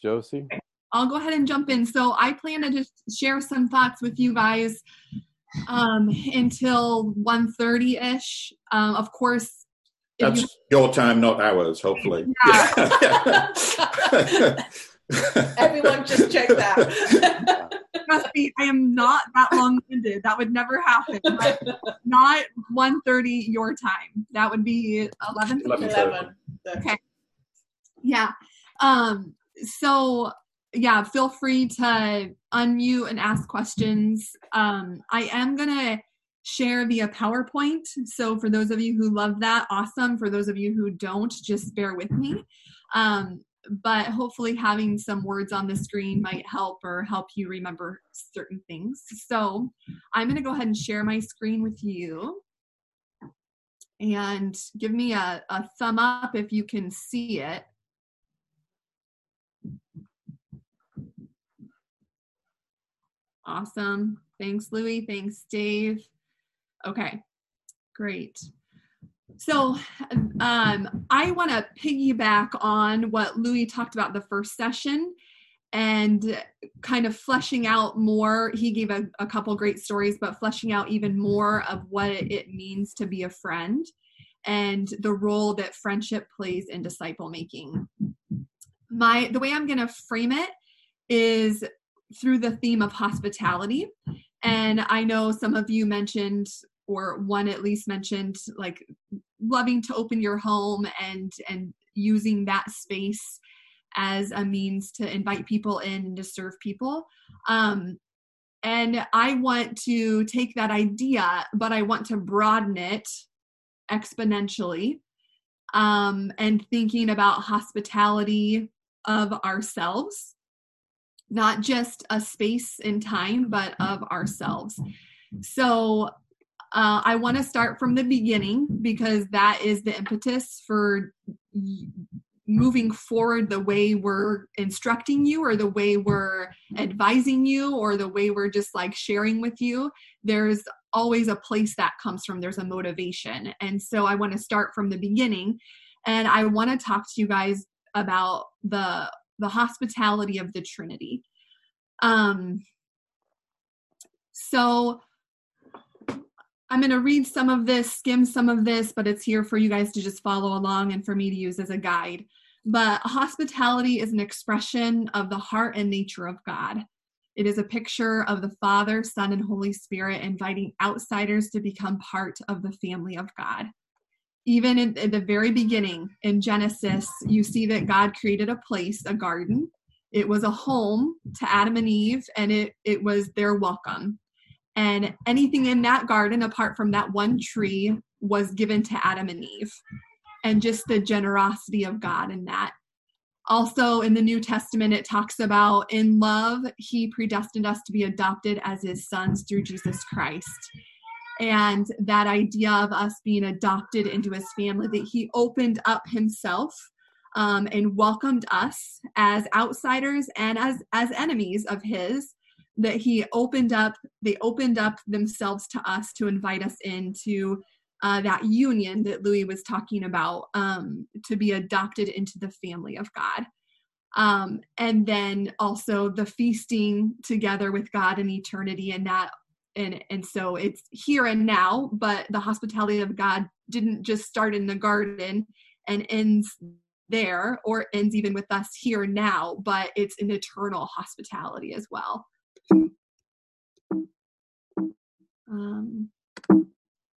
Josie. I'll go ahead and jump in. So I plan to just share some thoughts with you guys um, until 1.30 ish. Um, of course, that's you, your time, not ours. Hopefully. Yeah. Everyone, just check that. Trust me, I am not that long-winded. That would never happen. not 1.30 your time. That would be 11. 11. Okay. Yeah. Um. So yeah, feel free to unmute and ask questions. Um, I am gonna share via PowerPoint. So for those of you who love that, awesome. For those of you who don't, just bear with me. Um, but hopefully having some words on the screen might help or help you remember certain things. So I'm going to go ahead and share my screen with you. And give me a, a thumb up if you can see it. Awesome. Thanks, Louie. Thanks, Dave. Okay, great. So um, I want to piggyback on what Louis talked about the first session and kind of fleshing out more. He gave a, a couple great stories, but fleshing out even more of what it means to be a friend and the role that friendship plays in disciple making. My the way I'm going to frame it is through the theme of hospitality. And I know some of you mentioned, or one at least mentioned, like loving to open your home and and using that space as a means to invite people in and to serve people. Um, and I want to take that idea, but I want to broaden it exponentially um, and thinking about hospitality of ourselves not just a space and time, but of ourselves. So uh, I want to start from the beginning because that is the impetus for moving forward the way we're instructing you or the way we're advising you or the way we're just like sharing with you. There's always a place that comes from. There's a motivation. And so i want to start from the beginning. And i want to talk to you guys about the the hospitality of the Trinity. Um, so I'm going to read some of this, skim some of this, but it's here for you guys to just follow along and for me to use as a guide. But hospitality is an expression of the heart and nature of God. It is a picture of the Father, Son, and Holy Spirit inviting outsiders to become part of the family of God even in, in the very beginning in Genesis, you see that God created a place, a garden. It was a home to Adam and Eve, and it, it was their welcome. And anything in that garden, apart from that one tree, was given to Adam and Eve. And just the generosity of God in that. Also, in the New Testament, it talks about in love, He predestined us to be adopted as His sons through Jesus Christ and that idea of us being adopted into his family that he opened up himself um, and welcomed us as outsiders and as as enemies of his that he opened up they opened up themselves to us to invite us into uh, that union that louis was talking about um, to be adopted into the family of god. Um, and then also the feasting together with god in eternity and that and and so it's here and now but the hospitality of god didn't just start in the garden and ends there or ends even with us here now but it's an eternal hospitality as well. Um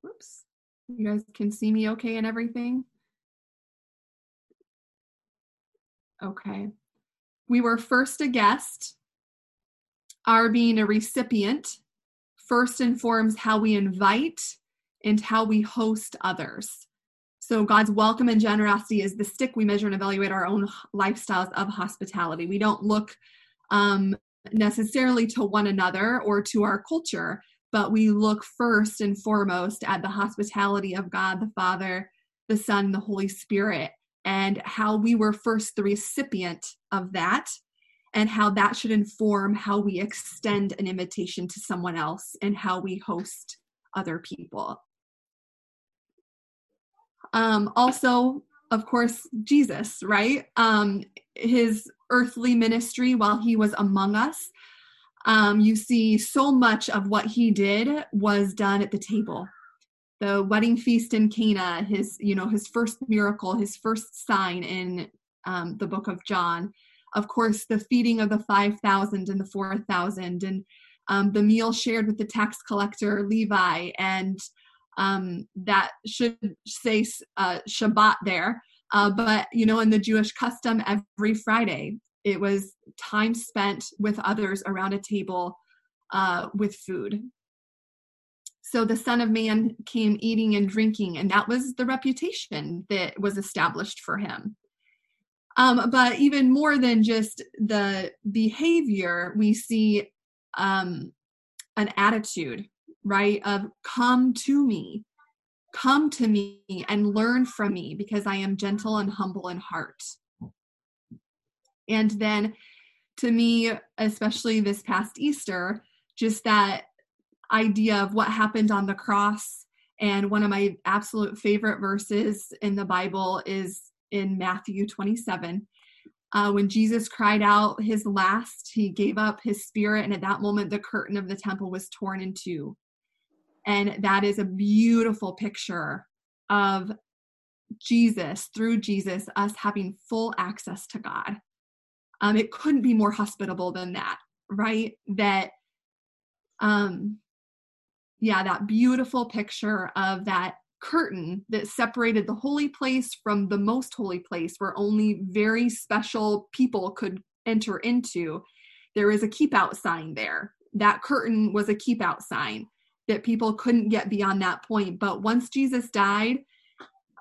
whoops. You guys can see me okay and everything? Okay. We were first a guest our being a recipient first informs how we invite and how we host others. So, God's welcome and generosity is the stick we measure and evaluate our own lifestyles of hospitality. We don't look um, necessarily to one another or to our culture, but we look first and foremost at the hospitality of God the Father, the Son, the Holy Spirit, and how we were first the recipient of that and how that should inform how we extend an invitation to someone else and how we host other people. Um, also, of course, Jesus, right? Um, his earthly ministry while he was among us, um, you see so much of what he did was done at the table. The wedding feast in Cana, his you know his first miracle, his first sign in um, the book of John. Of course, the feeding of the five thousand and the four thousand, and um, the meal shared with the tax collector Levi, and um, that should say uh, Shabbat there. Uh, but you know, in the Jewish custom, every Friday it was time spent with others around a table uh, with food. So the Son of Man came eating and drinking, and that was the reputation that was established for him. Um, but even more than just the behavior, we see um, an attitude, right? Of come to me, come to me and learn from me because I am gentle and humble in heart. And then to me, especially this past Easter, just that idea of what happened on the cross. And one of my absolute favorite verses in the Bible is in Matthew 27. Uh, when Jesus cried out his last, he gave up his spirit, and at that moment, the curtain of the temple was torn in two. And that is a beautiful picture of Jesus, through Jesus, us having full access to God. Um, it couldn't be more hospitable than that, right? That, um, yeah, that beautiful picture of that curtain that separated the holy place from the most holy place where only very special people could enter into. There is a keep out sign there. That curtain was a keep out sign that people couldn't get beyond that point. But once Jesus died,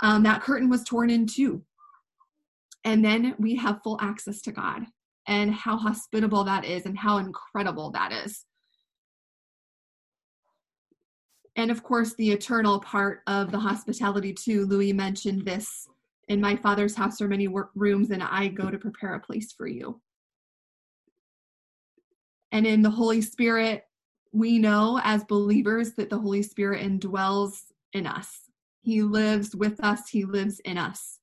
um, that curtain was torn in two and then we have full access to God and how hospitable that is and how incredible that is. And of course, the eternal part of the hospitality, too. Louis mentioned this in my father's house are many work rooms, and I go to prepare a place for you. And in the Holy Spirit, we know as believers that the Holy Spirit indwells in us. He lives with us, He lives in us.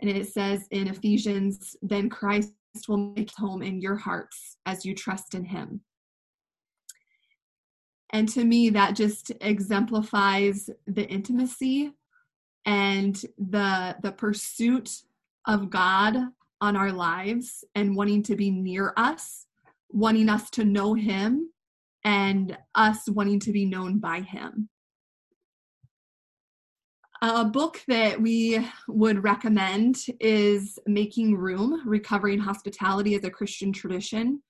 And it says in Ephesians, then Christ will make home in your hearts as you trust in him. And to me, that just exemplifies the intimacy and the, the pursuit of God on our lives and wanting to be near us, wanting us to know him, and us wanting to be known by him. A book that we would recommend is Making Room Recovering Hospitality as a Christian Tradition.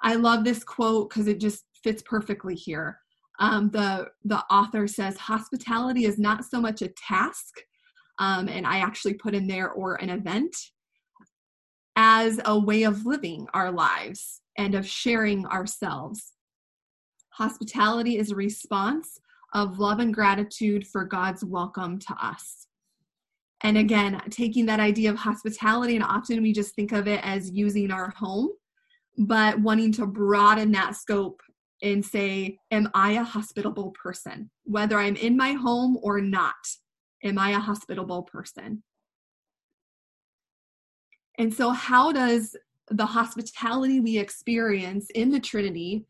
I love this quote because it just fits perfectly here. Um, the, the author says, Hospitality is not so much a task, um, and I actually put in there, or an event, as a way of living our lives and of sharing ourselves. Hospitality is a response of love and gratitude for God's welcome to us. And again, taking that idea of hospitality, and often we just think of it as using our home, but wanting to broaden that scope and say, Am I a hospitable person? Whether I'm in my home or not, am I a hospitable person? And so, how does the hospitality we experience in the Trinity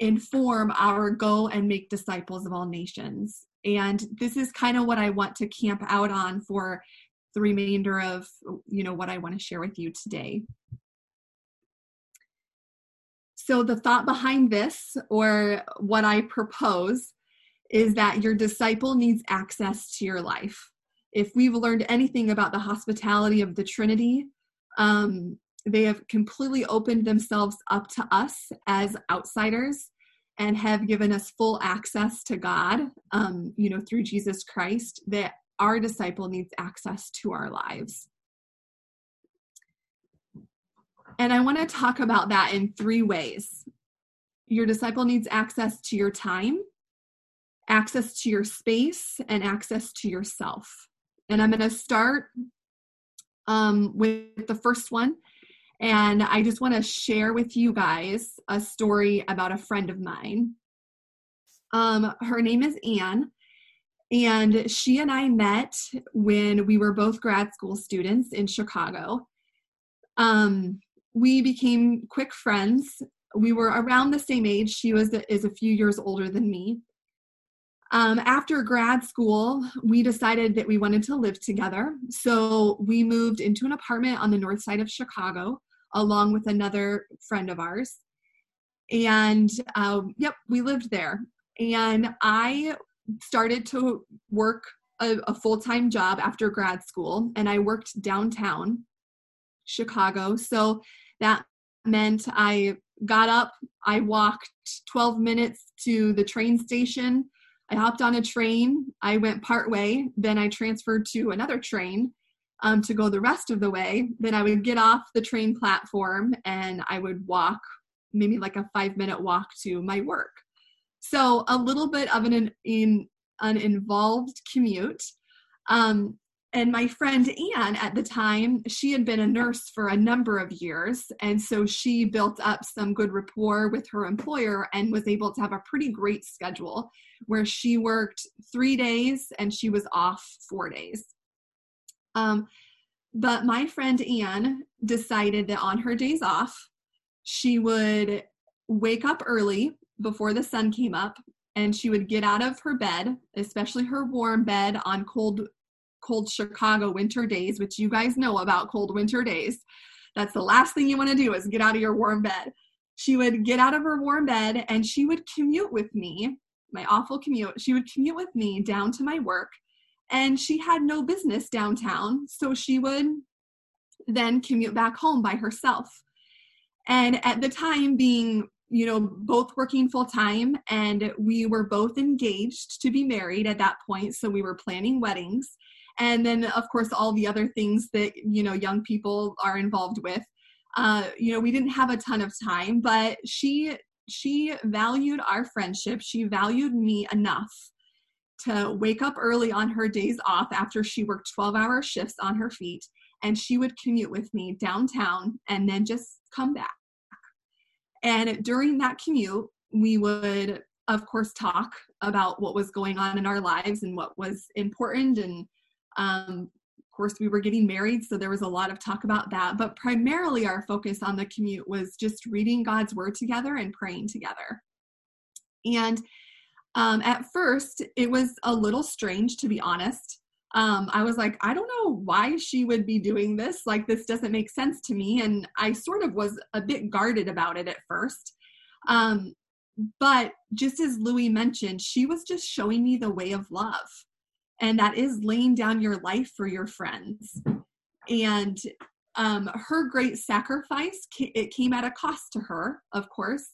inform our go and make disciples of all nations. And this is kind of what I want to camp out on for the remainder of you know what I want to share with you today. So the thought behind this or what I propose is that your disciple needs access to your life. If we've learned anything about the hospitality of the Trinity, um, they have completely opened themselves up to us as outsiders and have given us full access to God, um, you know, through Jesus Christ, that our disciple needs access to our lives. And I want to talk about that in three ways. Your disciple needs access to your time, access to your space, and access to yourself. And I'm going to start um, with the first one and I just want to share with you guys a story about a friend of mine. Um, her name is Anne, and she and I met when we were both grad school students in Chicago. Um, we became quick friends. We were around the same age. She was is a few years older than me. Um, after grad school, we decided that we wanted to live together. So we moved into an apartment on the north side of Chicago, along with another friend of ours. And uh, yep, we lived there. And I started to work a, a full time job after grad school, and I worked downtown Chicago. So that meant I got up, I walked 12 minutes to the train station. I hopped on a train. I went part way. Then I transferred to another train um, to go the rest of the way. Then I would get off the train platform and I would walk, maybe like a five minute walk to my work. So a little bit of an, in, an involved commute. Um, and my friend Anne at the time, she had been a nurse for a number of years. And so she built up some good rapport with her employer and was able to have a pretty great schedule where she worked three days and she was off four days. Um, but my friend Anne decided that on her days off, she would wake up early before the sun came up and she would get out of her bed, especially her warm bed on cold cold Chicago winter days, which you guys know about cold winter days. That's the last thing you want to do is get out of your warm bed. She would get out of her warm bed and she would commute with me, my awful commute. She would commute with me down to my work and she had no business downtown. So she would then commute back home by herself. And at the time, being you know both working full time and we were both engaged to be married at that point so we were planning weddings and then of course all the other things that you know young people are involved with. Uh, you know we didn't have a ton of time but she she valued our friendship. She valued me enough to wake up early on her days off after she worked 12 hour shifts on her feet and she would commute with me downtown and then just come back. And during that commute we would of course talk about what was going on in our lives and what was important and um, of course, we were getting married, so there was a lot of talk about that. But primarily, our focus on the commute was just reading God's word together and praying together. And um, at first, it was a little strange, to be honest. Um, I was like, I don't know why she would be doing this. Like, this doesn't make sense to me. And I sort of was a bit guarded about it at first. Um, but just as Louie mentioned, she was just showing me the way of love and that is laying down your life for your friends. And um, her great sacrifice it came at a cost to her of course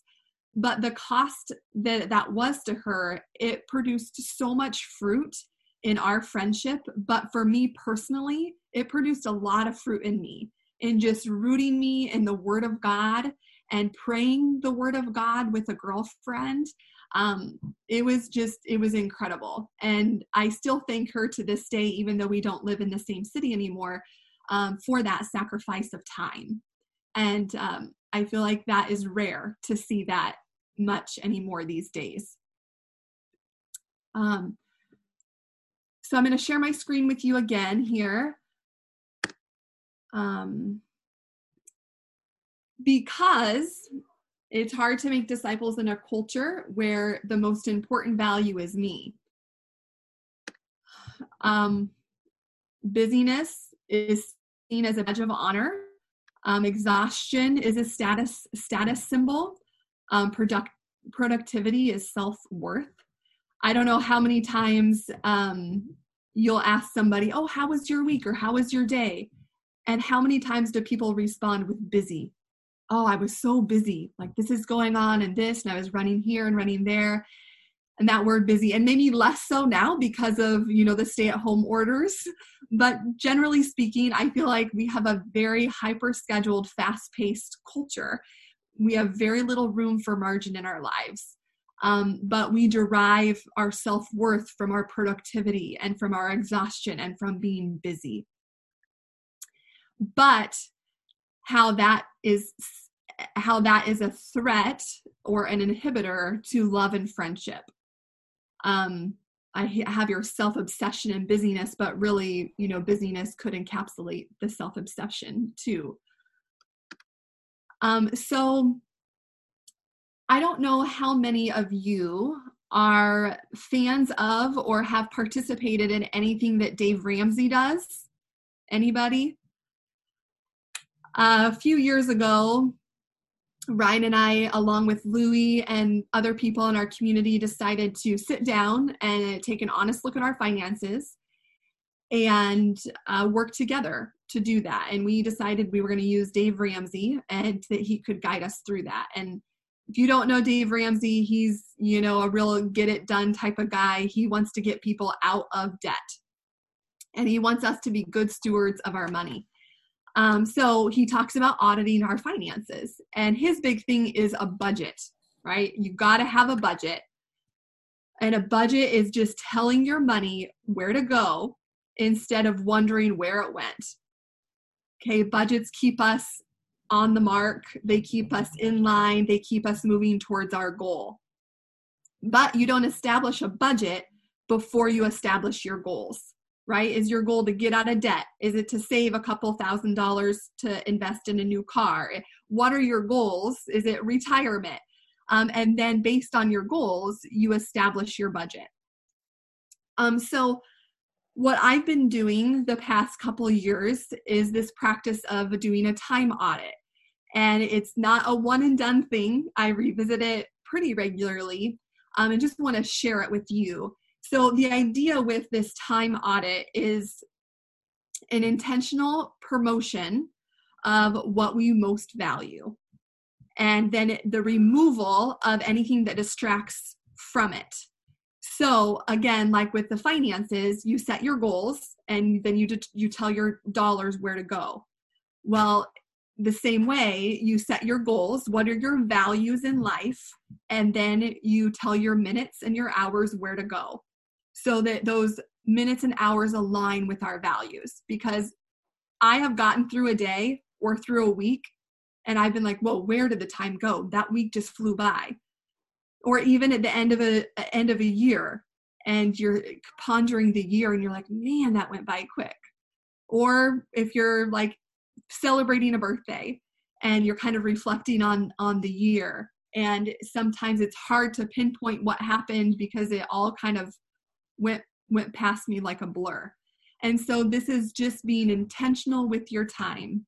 but the cost that that was to her it produced so much fruit in our friendship but for me personally it produced a lot of fruit in me in just rooting me in the word of god and praying the word of god with a girlfriend um, it was just it was incredible. And i still thank her to this day even though we don't live in the same city anymore um, for that sacrifice of time. And um, i feel like that is rare to see that much anymore these days. Um, so i'm going to share my screen with you again here. Um, because it's hard to make disciples in a culture where the most important value is me. Um, busyness is seen as a badge of honor. Um, exhaustion is a status status symbol. Um, product productivity is self worth. I don't know how many times um, you'll ask somebody, "Oh, how was your week?" or "How was your day?" and how many times do people respond with busy? Oh, I was so busy. Like this is going on and this, and I was running here and running there. And that word busy, and maybe less so now because of you know the stay-at-home orders. But generally speaking, I feel like we have a very hyper-scheduled, fast-paced culture. We have very little room for margin in our lives. Um, but we derive our self worth from our productivity and from our exhaustion and from being busy. But how that is how that is a threat or an inhibitor to love and friendship. Um, I have your self obsession and busyness, but really, you know, busyness could encapsulate the self obsession too. Um, so I don't know how many of you are fans of or have participated in anything that Dave Ramsey does. Anybody? Uh, a few years ago, Ryan and I, along with Louie and other people in our community, decided to sit down and take an honest look at our finances and uh, work together to do that. And we decided we were going to use Dave Ramsey and that he could guide us through that. And if you don't know Dave Ramsey, he's, you know, a real get it done type of guy. He wants to get people out of debt. And he wants us to be good stewards of our money. Um, so he talks about auditing our finances. And his big thing is a budget, right? You got to have a budget. And a budget is just telling your money where to go instead of wondering where it went. Okay, budgets keep us on the mark, they keep us in line, they keep us moving towards our goal. But you don't establish a budget before you establish your goals, right? Is your goal to get out of debt? Is it to save a couple thousand dollars to invest in a new car? What are your goals? Is it retirement? Um, and then based on your goals, you establish your budget. Um, so what I've been doing the past couple years is this practice of doing a time audit. And it's not a one and done thing. I revisit it pretty regularly um, and just want to share it with you. So, the idea with this time audit is an intentional promotion of what we most value, and then the removal of anything that distracts from it. So again, like with the finances, you set your goals and then you you tell your dollars where to go. Well, the same way, you set your goals, what are your values in life, and then you tell your minutes and your hours where to go. So that those minutes and hours align with our values. Because I have gotten through a day or through a week and I've been like, well, where did the time go? That week just flew by. Or even at the end of a end of a year and you're pondering the year and you're like man that went by quick. Or if you're like celebrating a birthday and you're kind of reflecting on on the year and sometimes it's hard to pinpoint what happened because it all kind of went went past me like a blur and so this is just being intentional with your time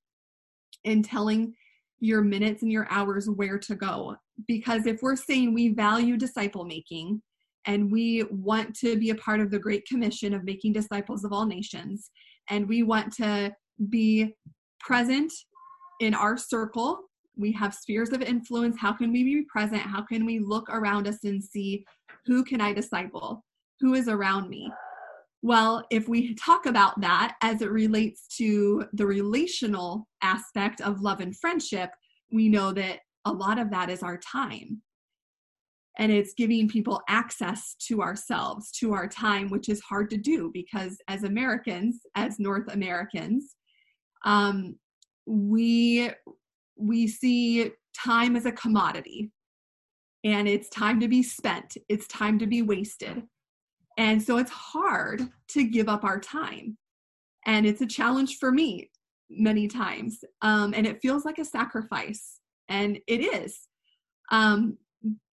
and telling your minutes and your hours where to go because if we're saying we value disciple making and we want to be a part of the Great Commission of making disciples of all nations, and we want to be present in our circle, we have spheres of influence. How can we be present? How can we look around us and see who can I disciple? Who is around me? Well, if we talk about that as it relates to the relational aspect of love and friendship, we know that a lot of that is our time. And it's giving people access to ourselves, to our time, which is hard to do because as Americans, as North Americans, um, we we see time as a commodity and it's time to be spent it's time to be wasted and so it's hard to give up our time. And it's a challenge for me many times. Um, and it feels like a sacrifice. And it is. Um,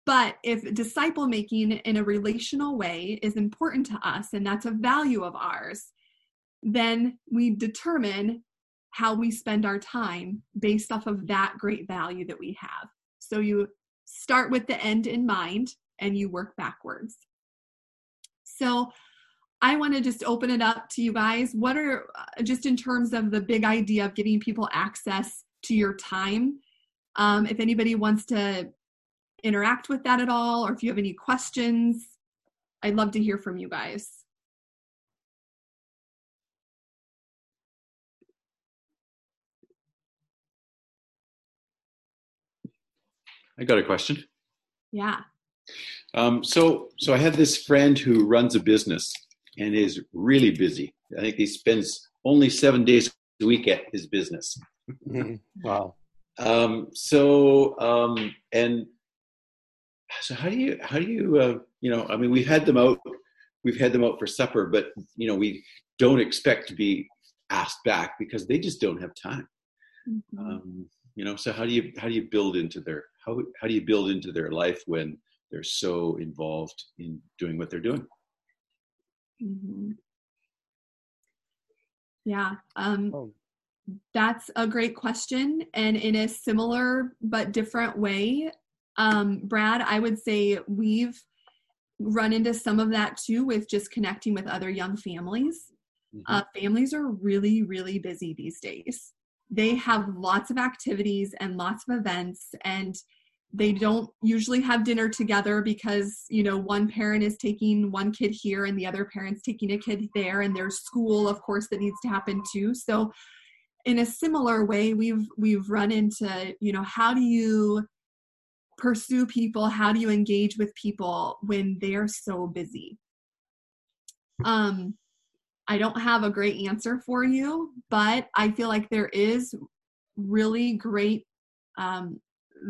but if disciple making in a relational way is important to us and that's a value of ours then we determine how we spend our time based off of that great value that we have. So you start with the end in mind and you work backwards so I want to just open it up to you guys. What are, uh, just in terms of the big idea of giving people access to your time, um, if anybody wants to interact with that at all, or if you have any questions, I'd love to hear from you guys. I got a question. Yeah. Um, so, so I have this friend who runs a business and is really busy. I think he spends only seven days a week at his business. Mm-hmm. Wow. Um, so, um, and so how do you, how do you, uh, you know, I mean, we've had them out, we've had them out for supper, but you know, we don't expect to be asked back because they just don't have time. Mhm. Um, you know so how do you how do you build into their how how do you build into their life when they're so involved in doing what they're doing hmm Yeah, um, Oh. that's a great question. And in a similar but different way, um, Brad, I would say we've run into some of that too with just connecting with other young families. Mhm. Uh, families are really, really busy these days. They have lots of activities and lots of events, and they don't usually have dinner together because you know one parent is taking one kid here and the other parent's taking a kid there and there's school of course that needs to happen too. So in a similar way we've we've run into you know how do you pursue people? How do you engage with people when they're so busy? Um i don't have a great answer for you but i feel like there is really great um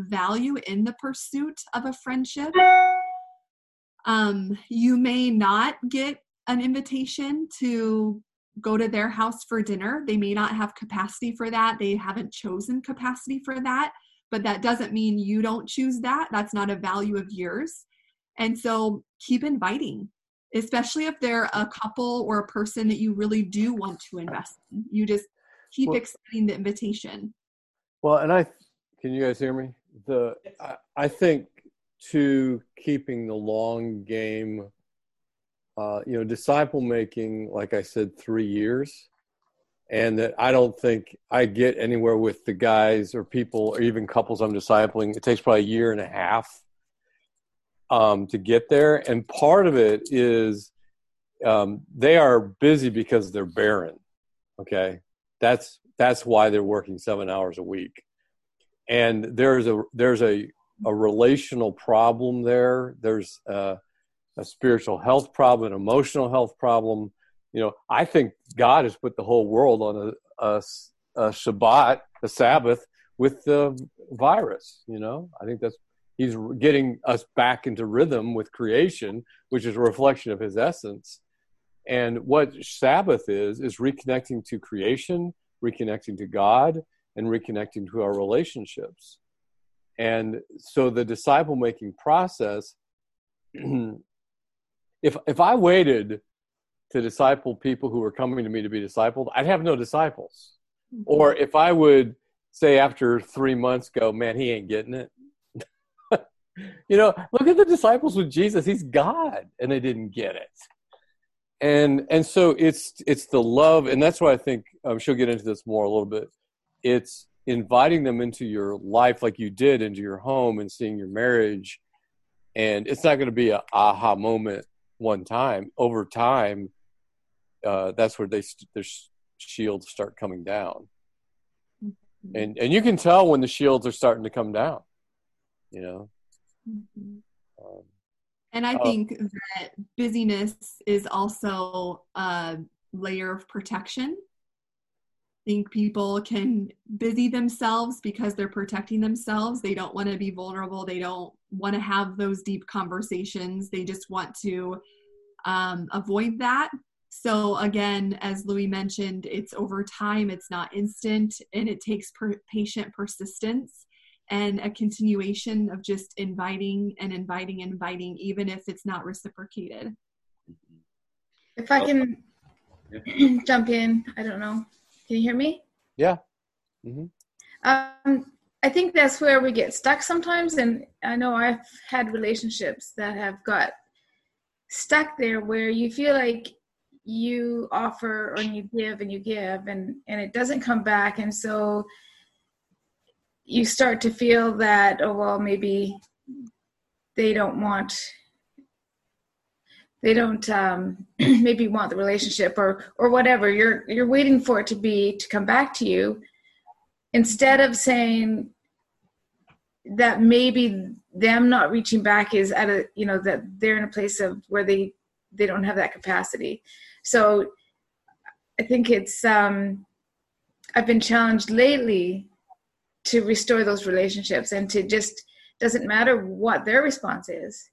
value in the pursuit of a friendship um you may not get an invitation to go to their house for dinner. They may not have capacity for that. They haven't chosen capacity for that. But that doesn't mean you don't choose that. That's not a value of yours. And so keep inviting especially if they're a couple or a person that you really do want to invest in. You just keep Well- extending the invitation. Well, and I can you guys hear me? The I, I think to keeping the long game, uh, you know, disciple making, like I said, three years, and that I don't think I get anywhere with the guys or people or even couples I'm discipling. It takes probably a year and a half um, to get there, and part of it is um, they are busy because they're barren. Okay, that's that's why they're working seven hours a week and there's a there's a a relational problem there. There's a, a spiritual health problem an emotional health problem. You know i think god has put the whole world on a, a, a shabbat a sabbath with the virus you know? I think that's he's getting us back into rhythm with creation which is a reflection of his essence. And what sabbath is is reconnecting to creation reconnecting to god and reconnecting to our relationships. And so the disciple making process, if if I waited to disciple people who were coming to me to be discipled, I'd have no disciples. Or if I would say after three months go, man, he ain't getting it. you know, look at the disciples with Jesus. He's God, and they didn't get it. And and so it's it's the love, and that's why I think um, she'll get into this more a little bit it's inviting them into your life like you did into your home and seeing your marriage. And it's not going to be a aha moment one time. Over time uh, that's where they their shields start coming down. And and you can tell when the shields are starting to come down you know? Mhm. um, And I Uh, think that busyness is also a layer of protection. I think people can busy themselves because they're protecting themselves. They don't want to be vulnerable. They don't want to have those deep conversations. They just want to um, avoid that. So, again, as Louis mentioned, it's over time, it's not instant, and it takes per- patient persistence and a continuation of just inviting and inviting and inviting, even if it's not reciprocated. If I Oh. can jump in, I don't know. Can you hear me? yeah hmm Um, I think that's where we get stuck sometimes, and I know I've had relationships that have got stuck there where you feel like you offer and you give and you give and and it doesn't come back and so you start to feel that oh well maybe they don't want they don't um, maybe want the relationship or or whatever. You're you're waiting for it to be to come back to you. Instead of saying that maybe them not reaching back is at a you know that they're in a place of where they they don't have that capacity. So i think it's um i've been challenged lately to restore those relationships and to just doesn't matter what their response is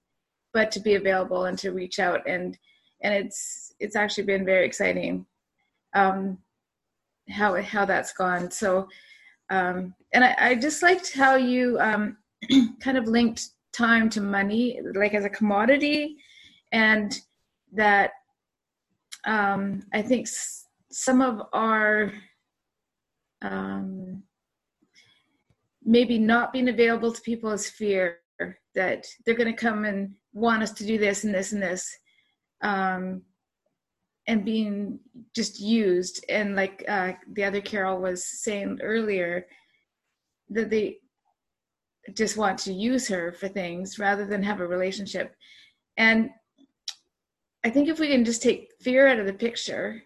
but to be available and to reach out. And and it's it's actually been very exciting um how how that's gone. So um and I, I just liked how you um, kind of linked time to money, like as a commodity, and that um, I think s- some of our um, maybe not being available to people is fear that they're going to come and want us to do this and this and this um, and being just used. And like uh, the other carol was saying earlier that they just want to use her for things rather than have a relationship. And i think if we can just take fear out of the picture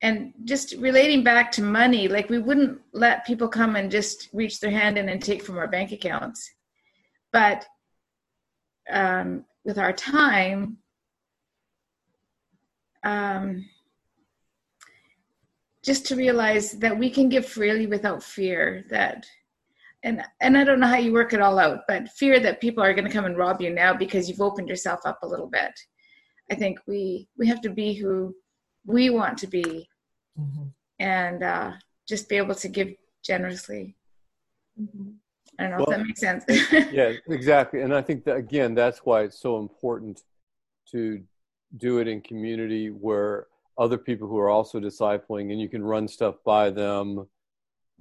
and just relating back to money like we wouldn't let people come and just reach their hand in and take from our bank accounts. But um, with our time um, just to realize that we can give freely without fear that and and i don't know how you work it all out but fear that people are going to come and rob you now because you've opened yourself up a little bit i think we we have to be who we want to be Mm-hmm. and uh, just be able to give generously Mhm. I don't know if that makes sense yeah, exactly. And I think that again, that's why it's so important to do it in community where other people who are also discipling and you can run stuff by them.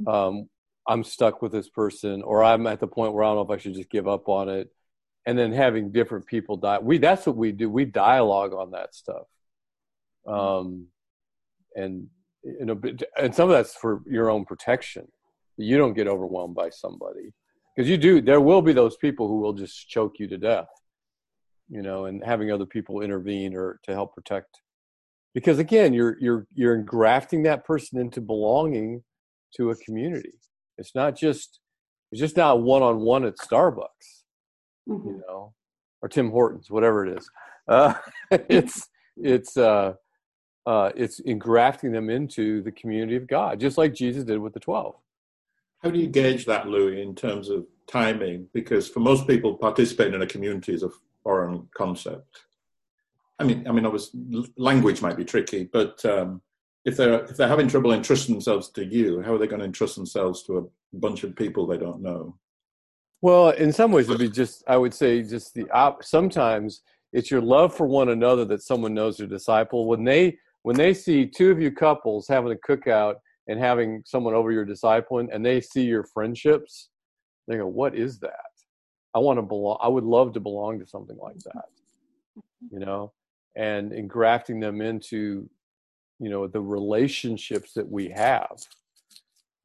Um, I'm stuck with this person, or I'm at the point where I don't know if I should just give up on it. And then having different people die. We that's what we do. We dialogue on that stuff. Um, and you know, and some of that's for your own protection. You don't get overwhelmed by somebody because you do there will be those people who will just choke you to death you know and having other people intervene or to help protect. Because again you're you're you're engrafting that person into belonging to a community. It's not just it's just not one-on-one at starbucks you know or tim hortons whatever it is. Uh, it's it's uh uh it's engrafting them into the community of god just like jesus did with the 12 How do you gauge that, Louis, in terms of timing? Because for most people, participating in a community is a foreign concept. I mean, I mean, obviously, language might be tricky, but um, if they're if they're having trouble entrusting themselves to you, how are they going to entrust themselves to a bunch of people they don't know? Well, in some ways, it'd be just, I would say, just the op. Sometimes it's your love for one another that someone knows their disciple. When they when they see two of you couples having a cookout and having someone over your discipline, and they see your friendships, they go, "What is that? I want to belong. I would love to belong to something like that." You know, and engrafting them into, you know, the relationships that we have.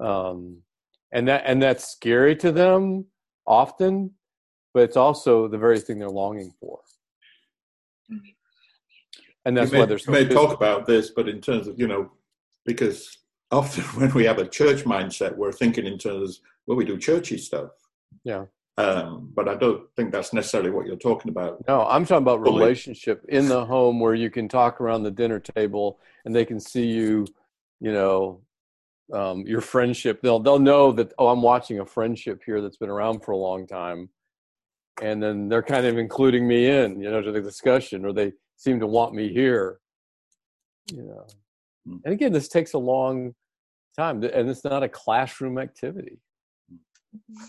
Um, and that and that's scary to them often, but it's also the very thing they're longing for. And that's you may, why there's you may talk about this, but in terms of you know, because often when we have a church mindset, we're thinking in terms of, well, we do churchy stuff. Yeah. Um, but I don't think that's necessarily what you're talking about. No, I'm talking about Fully. relationship in the home where you can talk around the dinner table and they can see you, you know, um, your friendship. They'll they'll know that oh, I'm watching a friendship here that's been around for a long time, and then they're kind of including me in, you know, to the discussion, or they seem to want me here. You know, Hmm. and again, this takes a long time, and it's not a classroom activity.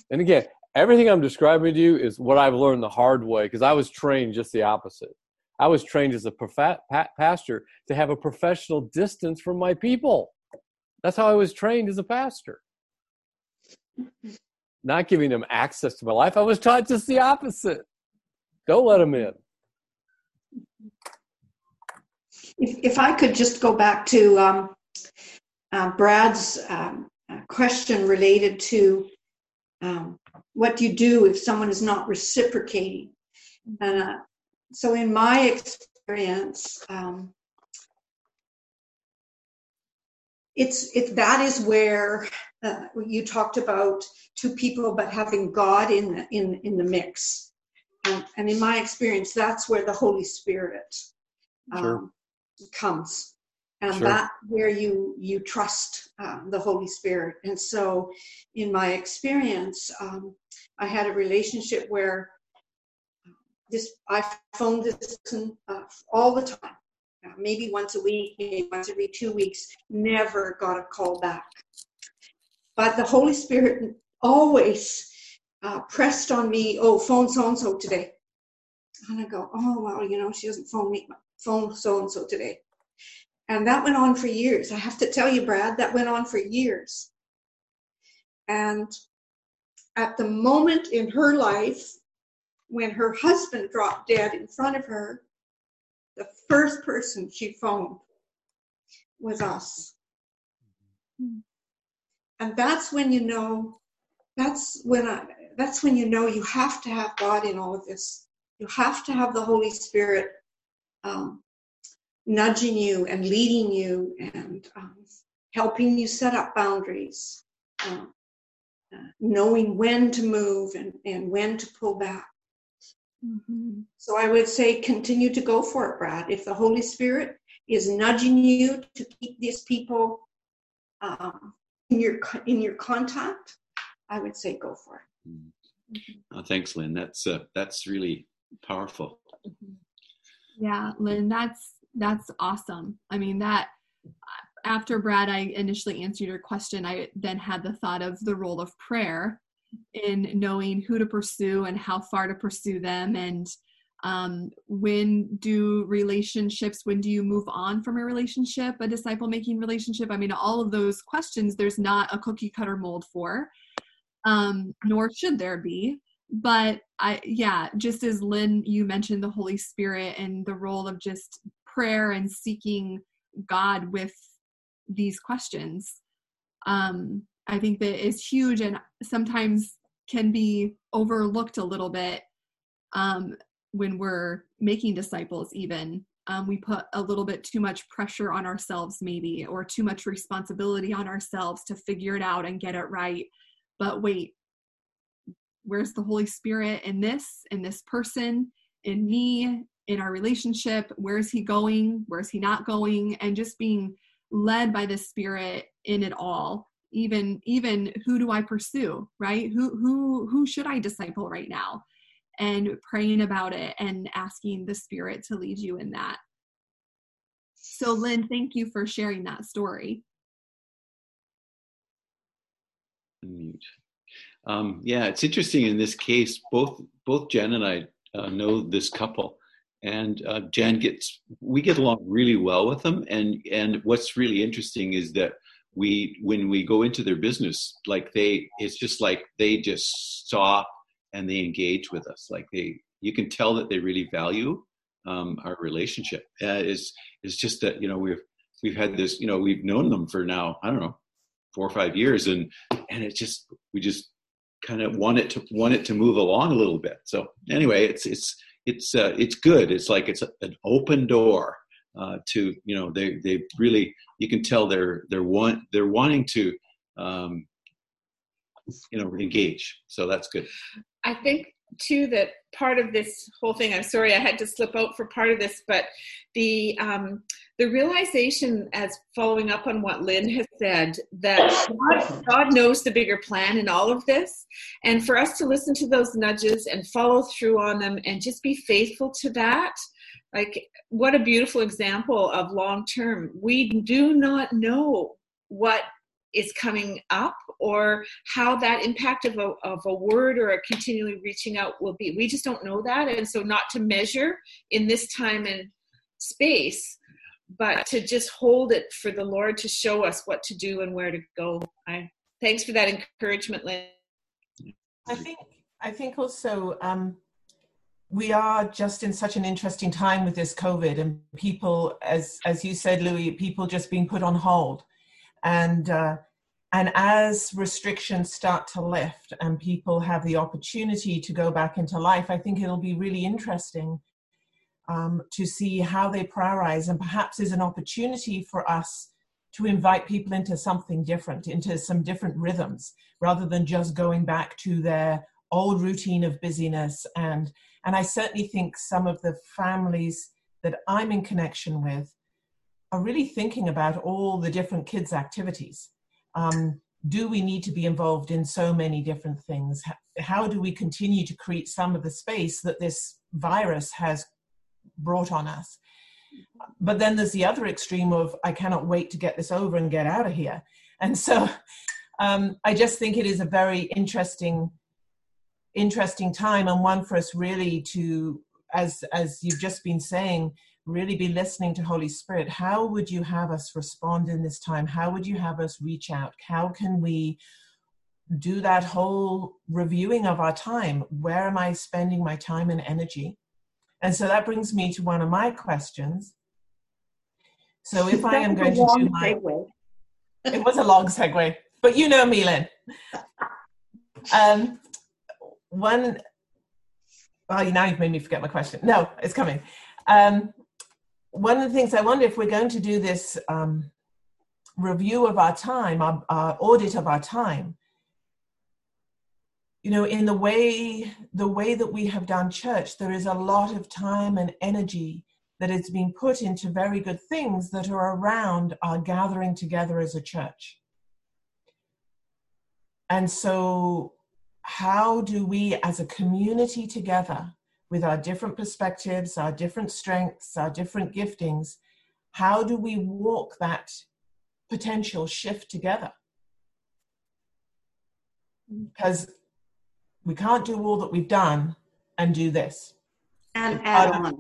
And again, everything I'm describing to you is what I've learned the hard way because I was trained just the opposite. I was trained as a pa- pastor to have a professional distance from my people. That's how I was trained as a pastor. Not giving them access to my life. I was taught just the opposite. Don't let them in. If, if I could just go back to um, uh, Brad's um, uh, question related to um, what do you do if someone is not reciprocating? And uh, so, in my experience, um, it's it that is where uh, you talked about two people, but having God in the, in in the mix. And, and in my experience, that's where the Holy Spirit Sure. um, comes and Sure. that where you you trust um, the holy spirit and so in my experience um, i had a relationship where this i phoned this person uh, all the time uh, maybe once a week maybe once every two weeks never got a call back but the Holy Spirit always uh, pressed on me, oh, phone so and so today. And I go, oh, well, you know, she doesn't phone me, phone so and so today. And that went on for years. I have to tell you, Brad, that went on for years. And at the moment in her life when her husband dropped dead in front of her, the first person she phoned was us. Mm-hmm. And that's when you know, that's when I, that's when you know you have to have God in all of this. You have to have the Holy Spirit um, nudging you and leading you and um, helping you set up boundaries, uh, uh, knowing when to move and, and when to pull back. Mm-hmm. So I would say continue to go for it, Brad. If the Holy Spirit is nudging you to keep these people um, in your in your contact, I would say go for it. Mm-hmm. Oh, thanks, Lynn. That's uh, that's really powerful. Mm-hmm. Yeah, Lynn, that's that's awesome. I mean that after Brad, I initially answered your question. I then had the thought of the role of prayer in knowing who to pursue and how far to pursue them and um, when do relationships when do you move on from a relationship a disciple making relationship i mean all of those questions there's not a cookie cutter mold for um, nor should there be but i yeah just as lynn you mentioned the holy spirit and the role of just prayer and seeking god with these questions um, I think that is huge and sometimes can be overlooked a little bit um, when we're making disciples, even. Um, we put a little bit too much pressure on ourselves, maybe, or too much responsibility on ourselves to figure it out and get it right. But wait, where's the Holy Spirit in this, in this person, in me, in our relationship? Where's He going? Where's He not going? And just being led by the Spirit in it all even even who do i pursue right who who who should i disciple right now and praying about it and asking the spirit to lead you in that so lynn thank you for sharing that story um, yeah it's interesting in this case both both jen and i uh, know this couple and uh, jen gets we get along really well with them. And and what's really interesting is that we when we go into their business like they it's just like they just stop and they engage with us. Like they you can tell that they really value um, our relationship. Uh, is is just that you know we've we've had this you know we've known them for now i don't know four or five years and and it just we just kind of want it to want it to move along a little bit. So anyway it's it's it's uh, it's good. It's like it's an open door uh, to you know they they really you can tell they're they're want they're wanting to um, you know engage. So that's good. I think too that part of this whole thing i'm sorry i had to slip out for part of this but the um, the realization as following up on what lynn has said that God, God knows the bigger plan in all of this. And for us to listen to those nudges and follow through on them and just be faithful to that like what a beautiful example of long term. We do not know what is coming up or how that impact of a, of a word or a continually reaching out will be. We just don't know that. And so not to measure in this time and space but to just hold it for the lord to show us what to do and where to go. I thanks for that encouragement lynn. I think i think also um, we are just in such an interesting time with this COVID and people, as as you said, Louis, people just being put on hold, and uh, and as restrictions start to lift and people have the opportunity to go back into life, I think it'll be really interesting um, to see how they prioritize, and perhaps is an opportunity for us to invite people into something different, into some different rhythms, rather than just going back to their old routine of busyness and and I certainly think some of the families that I'm in connection with are really thinking about all the different kids' activities. Um, do we need to be involved in so many different things? How do we continue to create some of the space that this virus has brought on us? But then there's the other extreme of I cannot wait to get this over and get out of here. And so Um, I just think it is a very interesting, interesting time, and one for us really to, as as you've just been saying, really be listening to Holy Spirit. How would you have us respond in this time? How would you have us reach out? How can we do that whole reviewing of our time? Where am I spending my time and energy? And so that brings me to one of my questions. So if I am going to do my, segue. it was a long segue, but you know me, Lynn. Um, one, oh, now you've made me forget my question. No, it's coming. Um, one of the things I wonder if we're going to do this um, review of our time, our, our audit of our time, you know in the way the way that we have done church there is a lot of time and energy that is being put into very good things that are around our gathering together as a church. And so how do we as a community together with our different perspectives our different strengths our different giftings how do we walk that potential shift together because we can't do all that we've done and do this. And add on. Of,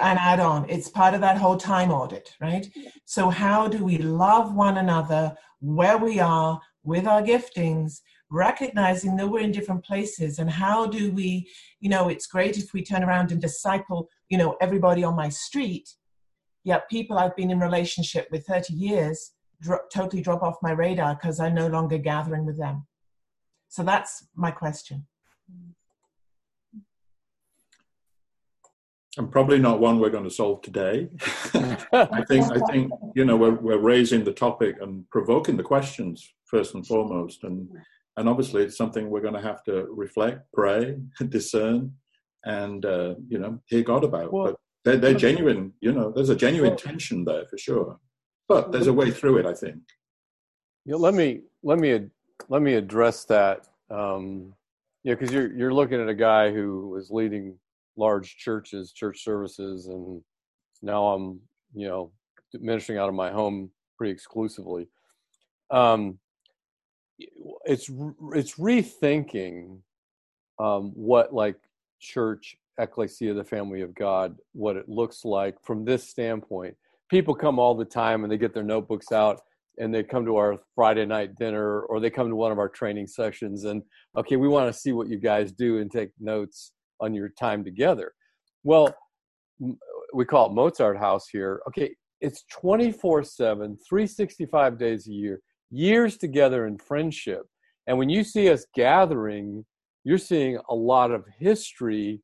and add on. It's part of that whole time audit, right? So, how do we love one another where we are with our giftings, recognizing that we're in different places? And how do we, you know, it's great if we turn around and disciple, you know, everybody on my street, yet people I've been in relationship with 30 years dro- totally drop off my radar because I'm no longer gathering with them. So, that's my question. and probably not one we're going to solve today. I think I think you know we're we're raising the topic and provoking the questions first and foremost, and and obviously it's something we're going to have to reflect, pray, discern, and uh, you know hear God about. Well, but they're, they're genuine. You know, there's a genuine tension there for sure, but there's a way through it. I think. You know, let me let me let me address that. Um, yeah, because you're you're looking at a guy who was leading large churches, church services, and now I'm you know ministering out of my home pretty exclusively. Um, it's it's rethinking um, what like church ecclesia, the family of God, what it looks like from this standpoint. People come all the time and they get their notebooks out and they come to our Friday night dinner or they come to one of our training sessions and okay, we want to see what you guys do and take notes on your time together. Well, we call it Mozart House here. Okay, it's 24 7, 365 days a year, years together in friendship. And when you see us gathering, you're seeing a lot of history,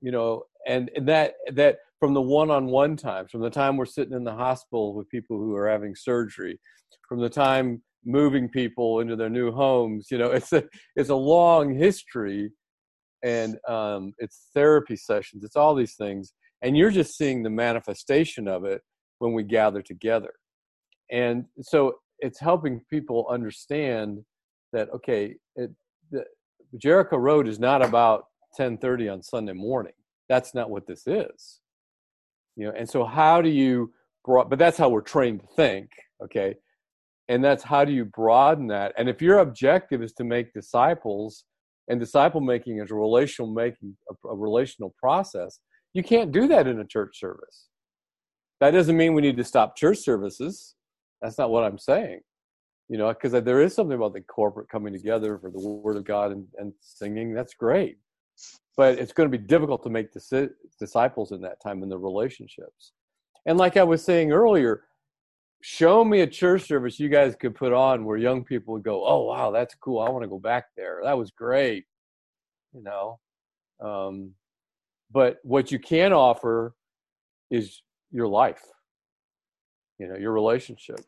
you know, and, and that that from the one-on-one times, from the time we're sitting in the hospital with people who are having surgery, from the time moving people into their new homes, you know, it's a it's a long history, and um, it's therapy sessions, it's all these things, and you're just seeing the manifestation of it when we gather together, and so it's helping people understand that okay, it, the, Jericho Road is not about 10:30 on Sunday morning. That's not what this is. You know and so how do you broad but that's how we're trained to think okay? And that's how do you broaden that? And if your objective is to make disciples and disciple making is a relational making a, a relational process you can't do that in a church service. That doesn't mean we need to stop church services that's not what i'm saying you know because there is something about the corporate coming together for the word of god and, and singing that's great but it's going to be difficult to make disciples in that time in the relationships. And like I was saying earlier, show me a church service you guys could put on where young people would go, "Oh wow, that's cool. I want to go back there. That was great." You know. Um, but what you can offer is your life. You know, your relationship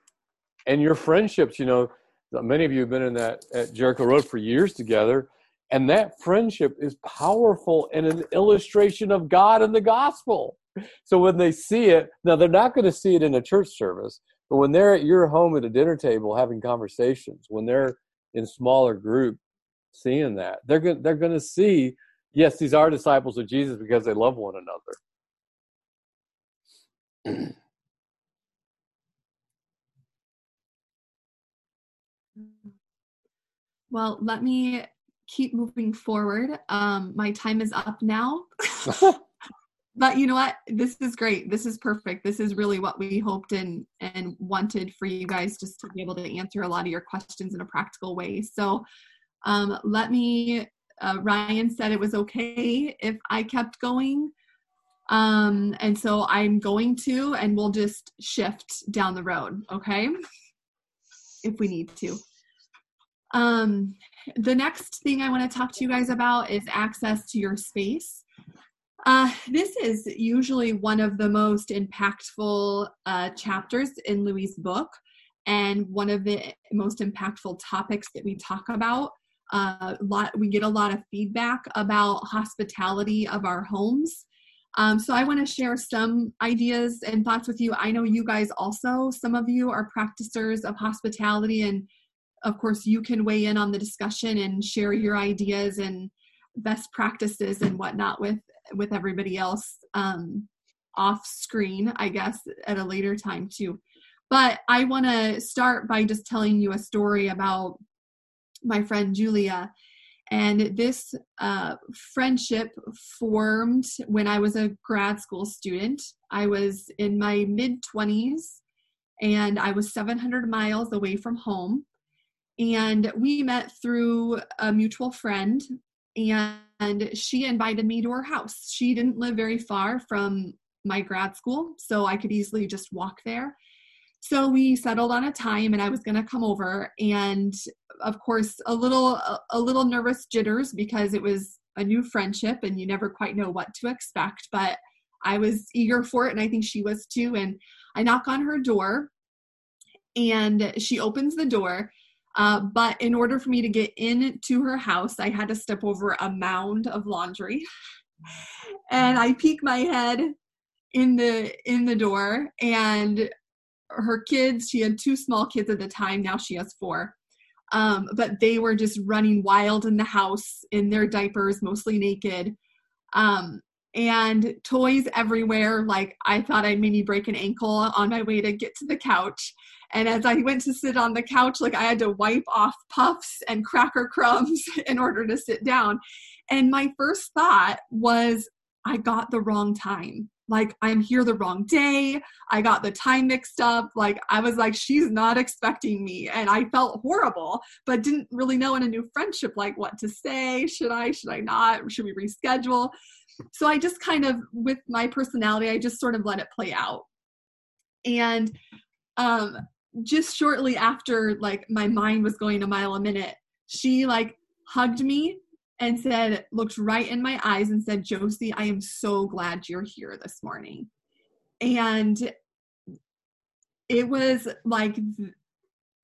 and your friendships. You know, many of you have been in that at Jericho Road for years together and that friendship is powerful and an illustration of God and the gospel. So when they see it, now they're not going to see it in a church service, but when they're at your home at a dinner table having conversations, when they're in smaller group seeing that, they're going they're going to see yes, these are disciples of Jesus because they love one another. Well, let me keep moving forward. Um, my time is up now. but you know what? This is great. This is perfect. This is really what we hoped and and wanted for you guys just to be able to answer a lot of your questions in a practical way. So um, let me. Uh, Ryan said it was okay if I kept going. Um, and so I'm going to, and we'll just shift down the road, okay? If we need to. Um, the next thing I want to talk to you guys about is access to your space. Uh, this is usually one of the most impactful uh, chapters in Louis' book and one of the most impactful topics that we talk about. Uh, lot, we get a lot of feedback about hospitality of our homes. Um, so I want to share some ideas and thoughts with you. I know you guys also, some of you are practitioners of hospitality and of course you can weigh in on the discussion and share your ideas and best practices and whatnot with with everybody else um, off screen i guess at a later time too. But i want to start by just telling you a story about my friend julia. And this uh, friendship formed when i was a grad school student. I was in my mid 20s and i was 700 miles away from home and we met through a mutual friend and she invited me to her house. She didn't live very far from my grad school so i could easily just walk there. So we settled on a time and i was going to come over and of course a little a little nervous jitters because it was a new friendship and you never quite know what to expect but i was eager for it and i think she was too and i knock on her door and she opens the door uh, but in order for me to get into her house, I had to step over a mound of laundry. and I peek my head in the in the door and her kids she had two small kids at the time now she has four um, but they were just running wild in the house in their diapers mostly naked um, and toys everywhere like i thought i'd maybe break an ankle on my way to get to the couch and as I went to sit on the couch, like I had to wipe off puffs and cracker crumbs in order to sit down. And my first thought was, I got the wrong time. Like, I'm here the wrong day. I got the time mixed up. Like, I was like, she's not expecting me. And I felt horrible, but didn't really know in a new friendship, like, what to say. Should I? Should I not? Should we reschedule? So I just kind of, with my personality, I just sort of let it play out. And um, just shortly after like my mind was going a mile a minute she like hugged me and said looked right in my eyes and said josie i am so glad you're here this morning and it was like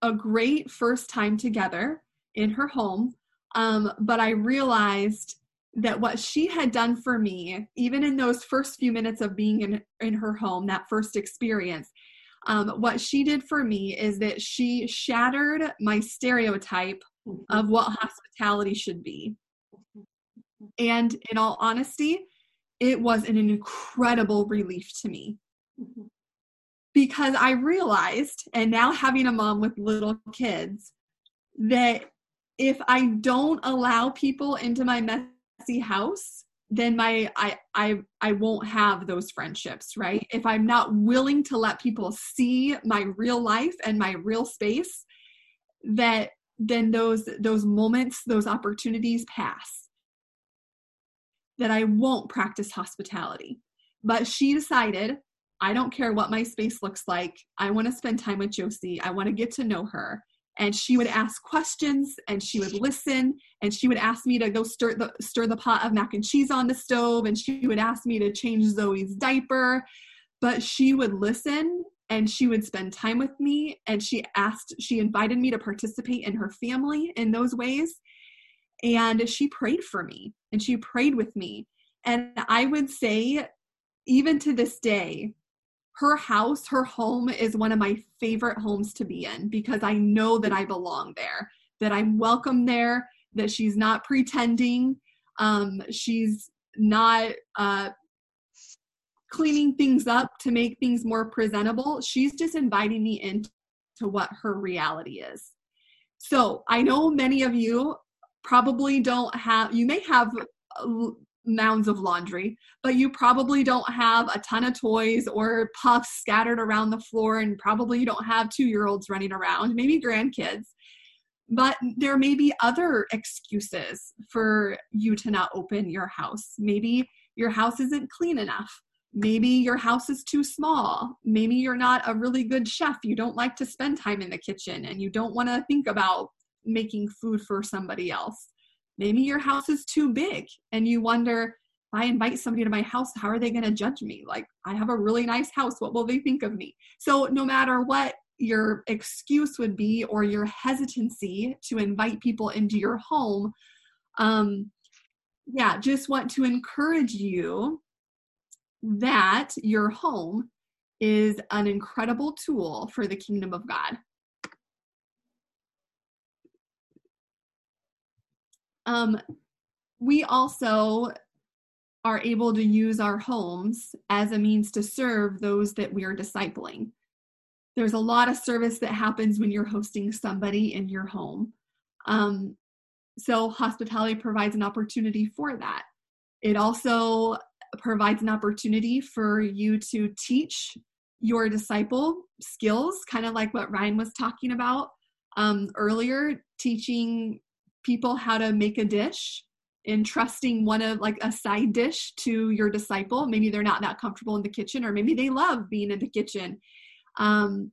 a great first time together in her home um, but i realized that what she had done for me even in those first few minutes of being in, in her home that first experience um, what she did for me is that she shattered my stereotype of what hospitality should be. And in all honesty, it was an incredible relief to me. Because I realized, and now having a mom with little kids, that if I don't allow people into my messy house, then my I I I won't have those friendships, right? If I'm not willing to let people see my real life and my real space, that then those those moments, those opportunities pass. That I won't practice hospitality. But she decided, I don't care what my space looks like. I want to spend time with Josie. I want to get to know her and she would ask questions and she would listen and she would ask me to go stir the stir the pot of mac and cheese on the stove and she would ask me to change Zoe's diaper. But she would listen and she would spend time with me and she asked she invited me to participate in her family in those ways. And she prayed for me and she prayed with me. And i would say even to this day her house, her home is one of my favorite homes to be in because I know that I belong there, that I'm welcome there, that she's not pretending, um, she's not uh, cleaning things up to make things more presentable. She's just inviting me into what her reality is. So I know many of you probably don't have, you may have mounds of laundry, but you probably don't have a ton of toys or puffs scattered around the floor, and probably you don't have two year olds running around, maybe grandkids. But there may be other excuses for you to not open your house. Maybe your house isn't clean enough. Maybe your house is too small. Maybe you're not a really good chef. You don't like to spend time in the kitchen and you don't want to think about making food for somebody else. Maybe your house is too big and you wonder, if I invite somebody to my house, how are they going to judge me? Like, I have a really nice house. What will they think of me? So, no matter what your excuse would be or your hesitancy to invite people into your home, um, yeah, just want to encourage you that your home is an incredible tool for the kingdom of God. Um, we also are able to use our homes as a means to serve those that we are discipling. There's a lot of service that happens when you're hosting somebody in your home. Um, so, hospitality provides an opportunity for that. It also provides an opportunity for you to teach your disciple skills, kind of like what Ryan was talking about um, earlier, teaching people how to make a dish entrusting one of like a side dish to your disciple maybe they're not that comfortable in the kitchen or maybe they love being in the kitchen um,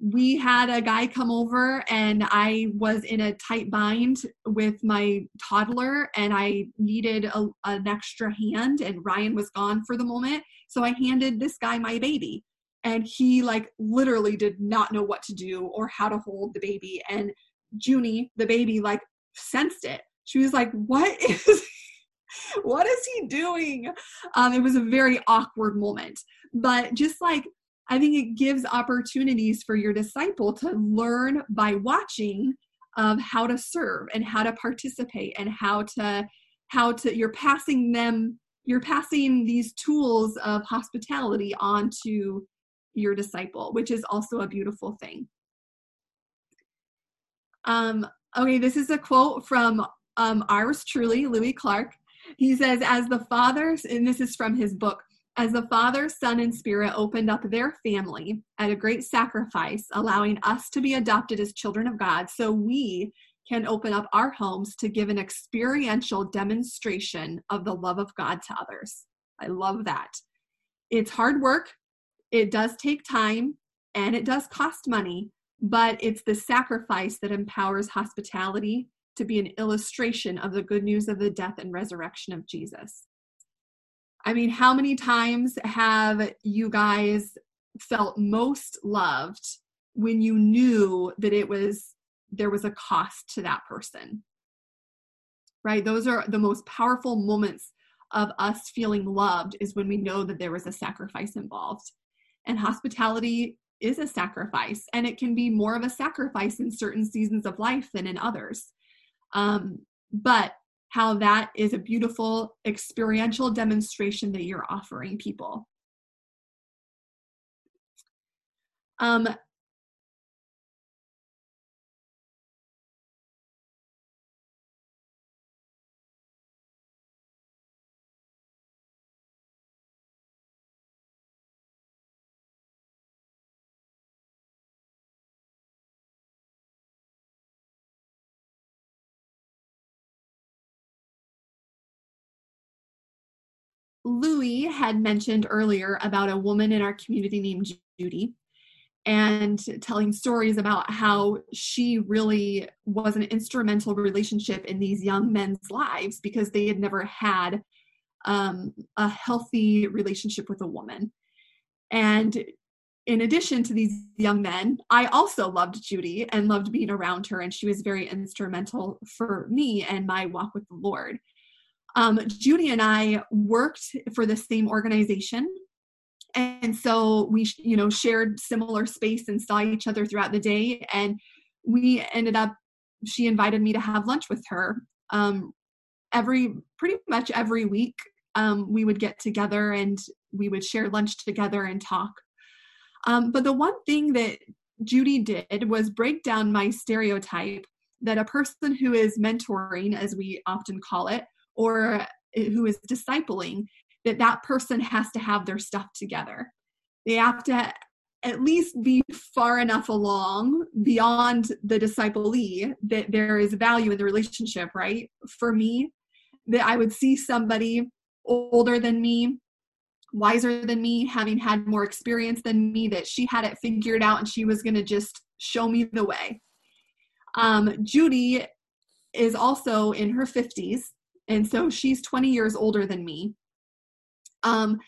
we had a guy come over and I was in a tight bind with my toddler and I needed a, an extra hand and Ryan was gone for the moment. So I handed this guy my baby and he like literally did not know what to do or how to hold the baby. And Junie, the baby, like sensed it. She was like, what is what is he doing? Um, it was a very awkward moment. But just like I think it gives opportunities for your disciple to learn by watching of how to serve and how to participate and how to how to you're passing them you're passing these tools of hospitality on to your disciple which is also a beautiful thing um, okay this is a quote from um, ours truly louis clark he says as the fathers and this is from his book as the Father, Son, and Spirit opened up their family at a great sacrifice, allowing us to be adopted as children of God, so we can open up our homes to give an experiential demonstration of the love of God to others. I love that. It's hard work, it does take time, and it does cost money, but it's the sacrifice that empowers hospitality to be an illustration of the good news of the death and resurrection of Jesus. I mean, how many times have you guys felt most loved when you knew that it was there was a cost to that person? Right? Those are the most powerful moments of us feeling loved is when we know that there was a sacrifice involved. And hospitality is a sacrifice, and it can be more of a sacrifice in certain seasons of life than in others. Um, but how that is a beautiful experiential demonstration that you're offering people. Um, Louis had mentioned earlier about a woman in our community named Judy and telling stories about how she really was an instrumental relationship in these young men's lives because they had never had um, a healthy relationship with a woman. And in addition to these young men, I also loved Judy and loved being around her, and she was very instrumental for me and my walk with the Lord. Um, Judy and I worked for the same organization. And so we, you know, shared similar space and saw each other throughout the day. And we ended up, she invited me to have lunch with her um, every, pretty much every week. Um, we would get together and we would share lunch together and talk. Um, but the one thing that Judy did was break down my stereotype that a person who is mentoring, as we often call it, or who is discipling, that that person has to have their stuff together. They have to at least be far enough along beyond the disciplee that there is value in the relationship, right? For me, that I would see somebody older than me, wiser than me, having had more experience than me, that she had it figured out and she was going to just show me the way. Um, Judy is also in her 50s, and so she's 20 years older than me. Um,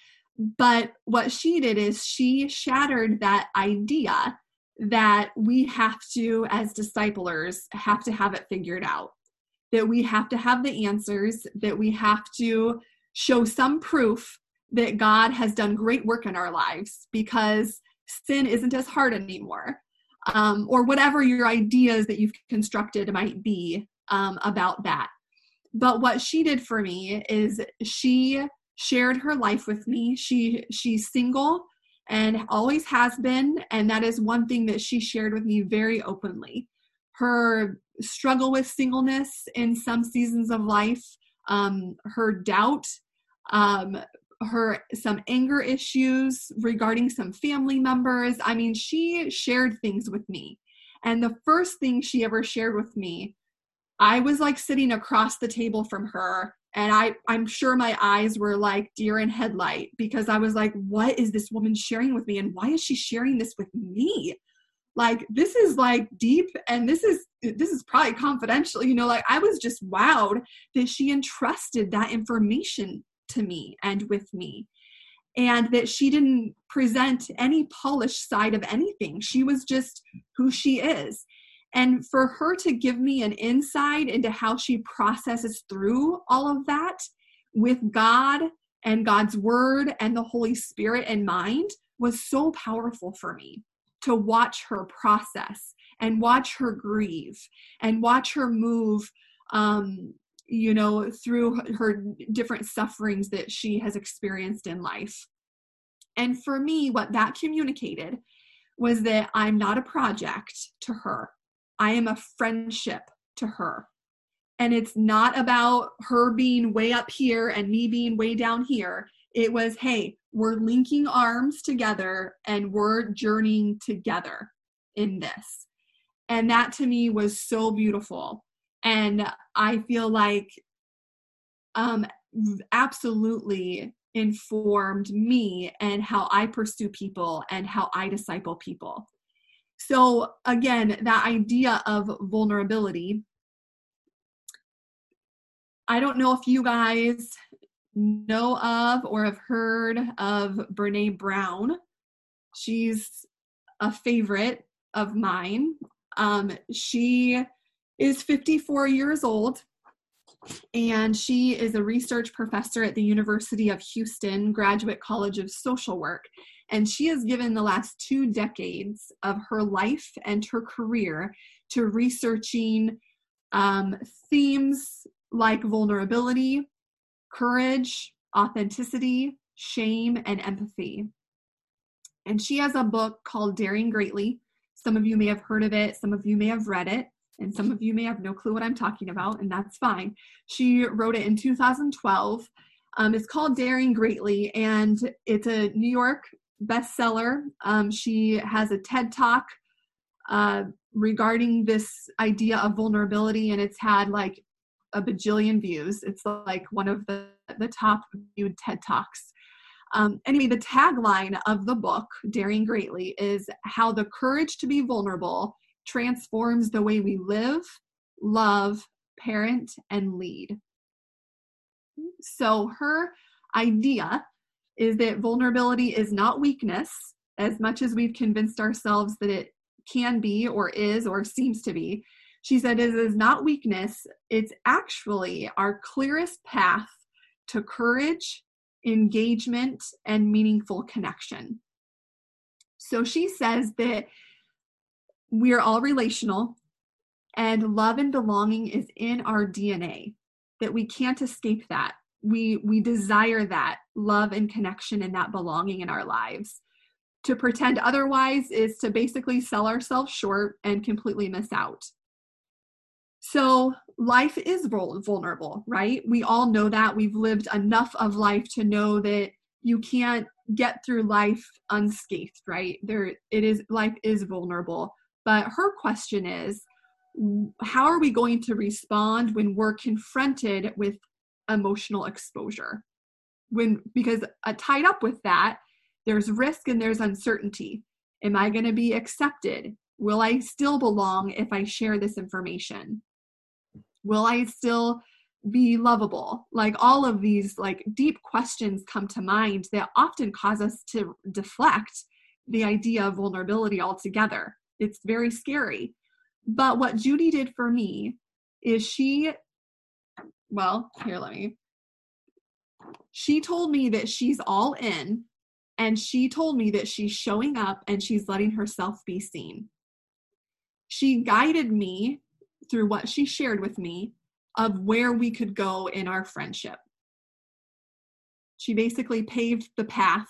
but what she did is she shattered that idea that we have to, as disciplers, have to have it figured out, that we have to have the answers, that we have to show some proof that God has done great work in our lives because sin isn't as hard anymore. Um, or whatever your ideas that you've constructed might be um, about that. But what she did for me is she shared her life with me. She she's single and always has been, and that is one thing that she shared with me very openly. Her struggle with singleness in some seasons of life, um, her doubt, um, her some anger issues regarding some family members. I mean, she shared things with me. And the first thing she ever shared with me, I was like sitting across the table from her and I I'm sure my eyes were like deer in headlight because I was like what is this woman sharing with me and why is she sharing this with me? Like this is like deep and this is this is probably confidential, you know, like I was just wowed that she entrusted that information to me and with me and that she didn't present any polished side of anything. She was just who she is. And for her to give me an insight into how she processes through all of that with God and God's word and the Holy Spirit in mind was so powerful for me to watch her process and watch her grieve and watch her move um, you know, through her different sufferings that she has experienced in life. And for me, what that communicated was that I'm not a project to her, I am a friendship to her. And it's not about her being way up here and me being way down here. It was, hey, we're linking arms together and we're journeying together in this. And that to me was so beautiful and i feel like um absolutely informed me and how i pursue people and how i disciple people so again that idea of vulnerability. I don't know if you guys know of or have heard of brene brown. She's a favorite of mine. Um, she is 54 years old and she is a research professor at the University of Houston Graduate College of Social Work. And she has given the last two decades of her life and her career to researching um, themes like vulnerability, courage, authenticity, shame, and empathy. And she has a book called Daring Greatly. Some of you may have heard of it, some of you may have read it and some of you may have no clue what I'm talking about, and that's fine. She wrote it in 2012. Um, it's called Daring Greatly, and it's a New York bestseller. Um, she has a TED Talk uh, regarding this idea of vulnerability, and it's had like a bajillion views. It's like one of the, the top viewed TED Talks. Um, anyway, the tagline of the book, Daring Greatly, is how the courage to be vulnerable transforms the way we live, love, parent, and lead. So her idea is that vulnerability is not weakness as much as we've convinced ourselves that it can be or is or seems to be. She said it is not weakness, it's actually our clearest path to courage, engagement, and meaningful connection. So she says that we are all relational and love and belonging is in our DNA that we can't escape that we we desire that love and connection and that belonging in our lives To pretend otherwise is to basically sell ourselves short and completely miss out. So, life is vulnerable, right? We all know that. We've lived enough of life to know that you can't get through life unscathed, right? There it is life is vulnerable. But her question is how are we going to respond when we're confronted with emotional exposure? When because uh, tied up with that, there's risk and there's uncertainty. Am I going to be accepted? Will I still belong if I share this information? Will I still be lovable? Like all of these like deep questions come to mind that often cause us to deflect the idea of vulnerability altogether. It's very scary. But what Judy did for me is she well, here let me she told me that she's all in and she told me that she's showing up and she's letting herself be seen. She guided me through what she shared with me of where we could go in our friendship. She basically paved the path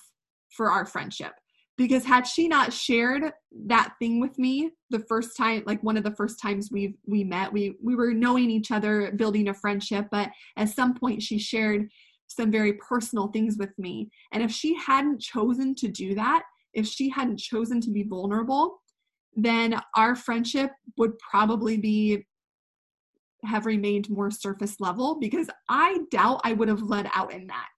for our friendship because had she not shared that thing with me the first time like one of the first times we we met we we were knowing each other building a friendship but at some point she shared some very personal things with me and if she hadn't chosen to do that if she hadn't chosen to be vulnerable then our friendship would probably be have remained more surface level because I doubt I would have led out in that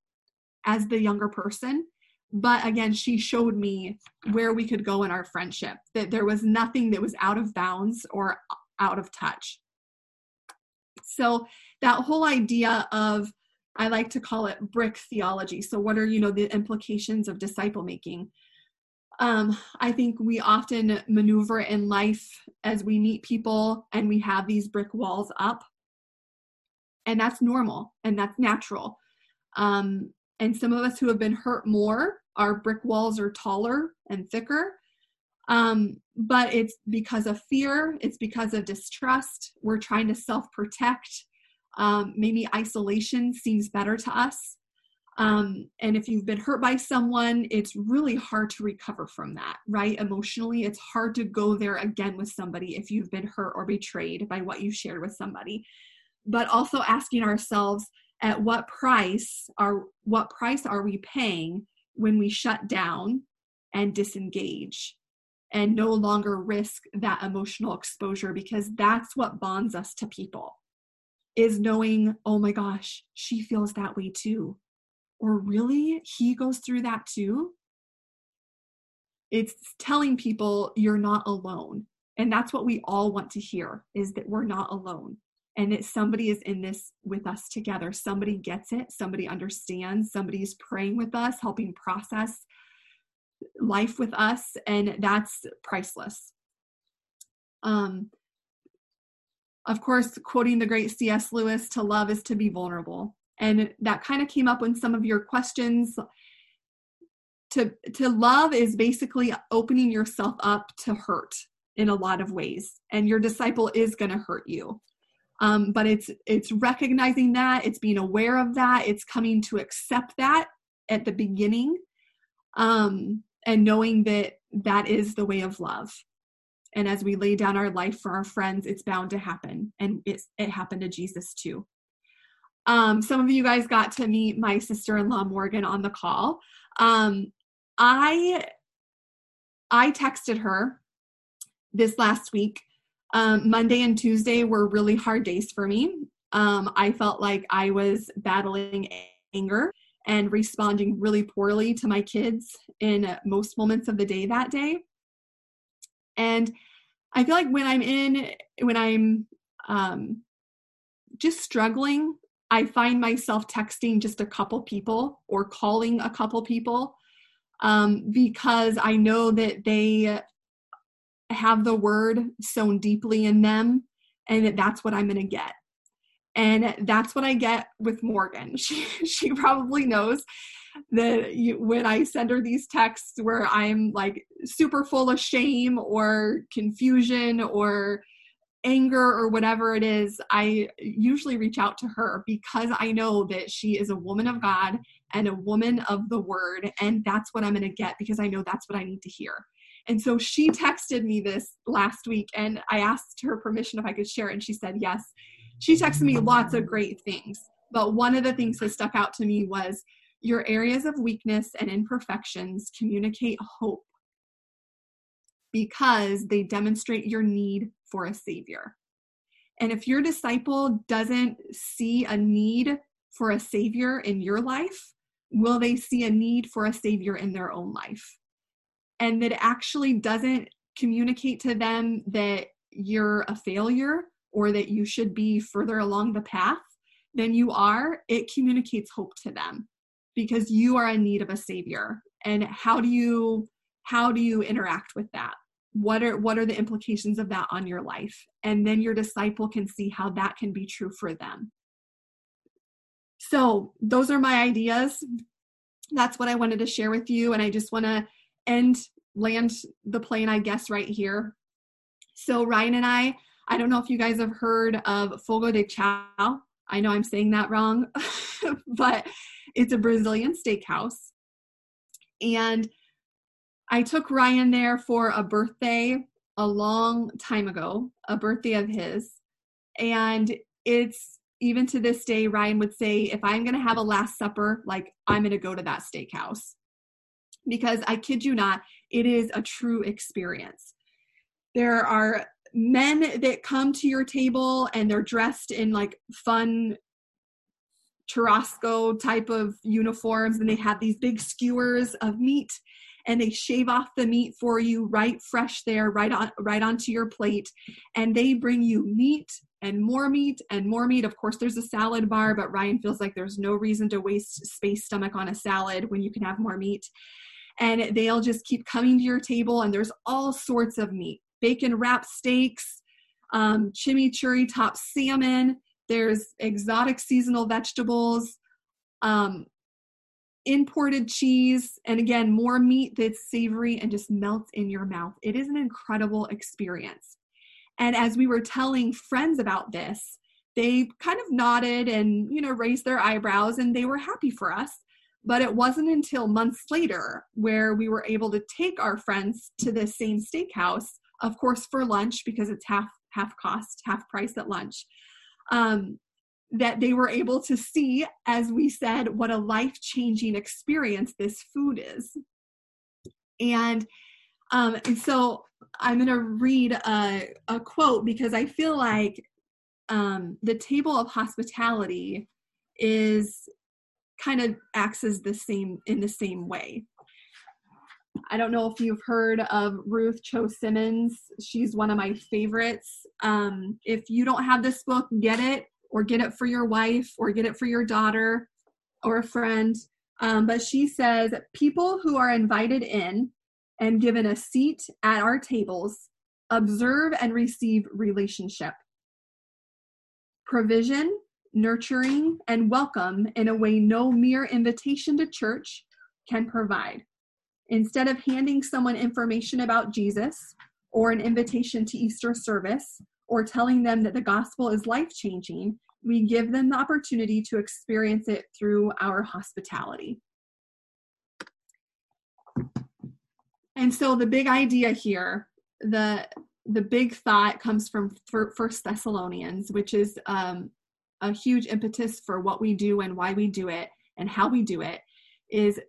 as the younger person. But again, she showed me where we could go in our friendship, that there was nothing that was out of bounds or out of touch. So that whole idea of I like to call it brick theology. So what are, you know, the implications of disciple making? Um, I think we often maneuver in life as we meet people and we have these brick walls up. And that's normal and that's natural. Um, and some of us who have been hurt more, our brick walls are taller and thicker. Um, but it's because of fear, it's because of distrust. We're trying to self protect. Um, maybe isolation seems better to us. Um, and if you've been hurt by someone, it's really hard to recover from that, right? Emotionally, it's hard to go there again with somebody if you've been hurt or betrayed by what you shared with somebody. But also asking ourselves, at what price are what price are we paying when we shut down and disengage and no longer risk that emotional exposure because that's what bonds us to people is knowing oh my gosh she feels that way too. Or really he goes through that too? It's telling people you're not alone. And that's what we all want to hear is that we're not alone and that somebody is in this with us together. Somebody gets it. Somebody understands. Somebody's praying with us helping process life with us and that's priceless. Um of course quoting the great cs lewis to love is to be vulnerable. And that kind of came up in some of your questions to to love is basically opening yourself up to hurt in a lot of ways and your disciple is going to hurt you um, but it's it's recognizing that it's being aware of that it's coming to accept that at the beginning um, and knowing that that is the way of love and as we lay down our life for our friends it's bound to happen and it's, it happened to jesus too um, some of you guys got to meet my sister-in-law Morgan on the call. Um, I I texted her this last week. Um, Monday and Tuesday were really hard days for me. Um, I felt like I was battling anger and responding really poorly to my kids in most moments of the day that day. And I feel like when I'm in, when I'm um, just struggling I find myself texting just a couple people or calling a couple people um, because I know that they have the word sewn deeply in them and that's what I'm going to get. And that's what I get with Morgan. She, she probably knows that you, when I send her these texts where I'm like super full of shame or confusion or anger or whatever it is, I usually reach out to her because I know that she is a woman of God and a woman of the word. And that's what I'm going to get because I know that's what I need to hear. And so she texted me this last week and I asked her permission if I could share it. And she said yes. She texted me lots of great things. But one of the things that stuck out to me was your areas of weakness and imperfections communicate hope because they demonstrate your need for a savior. And if your disciple doesn't see a need for a savior in your life, will they see a need for a savior in their own life? And that actually doesn't communicate to them that you're a failure or that you should be further along the path than you are, it communicates hope to them because you are in need of a savior. And how do you how do you interact with that? what are what are the implications of that on your life and then your disciple can see how that can be true for them so those are my ideas that's what i wanted to share with you and i just want to end land the plane i guess right here so ryan and i i don't know if you guys have heard of fogo de chao i know i'm saying that wrong but it's a brazilian steakhouse and I took Ryan there for a birthday a long time ago, a birthday of his. And it's even to this day, Ryan would say, if I'm going to have a Last Supper, like I'm going to go to that steakhouse. Because I kid you not, it is a true experience. There are men that come to your table and they're dressed in like fun churrasco type of uniforms and they have these big skewers of meat and they shave off the meat for you right fresh there right on right onto your plate and they bring you meat and more meat and more meat of course there's a salad bar but ryan feels like there's no reason to waste space stomach on a salad when you can have more meat and they'll just keep coming to your table and there's all sorts of meat bacon wrapped steaks um, chimichurri top salmon there's exotic seasonal vegetables um, imported cheese, and again, more meat that's savory and just melts in your mouth. It is an incredible experience. And as we were telling friends about this, they kind of nodded and, you know, raised their eyebrows and they were happy for us. But it wasn't until months later where we were able to take our friends to the same steakhouse, of course, for lunch because it's half half cost, half price at lunch. Um, that they were able to see, as we said, what a life changing experience this food is. And, um, and so I'm going to read a, a quote because I feel like um, the table of hospitality is kind of acts as the same in the same way. I don't know if you've heard of Ruth Chou Simons. She's one of my favorites. Um, if you don't have this book, get it or get it for your wife or get it for your daughter or a friend. Um, but she says people who are invited in and given a seat at our tables observe and receive relationship, provision, nurturing, and welcome in a way no mere invitation to church can provide. Instead of handing someone information about Jesus or an invitation to Easter service, or telling them that the gospel is life changing, we give them the opportunity to experience it through our hospitality. And so the big idea here, the the big thought comes from First Thessalonians, which is um, a huge impetus for what we do and why we do it and how we do it. Is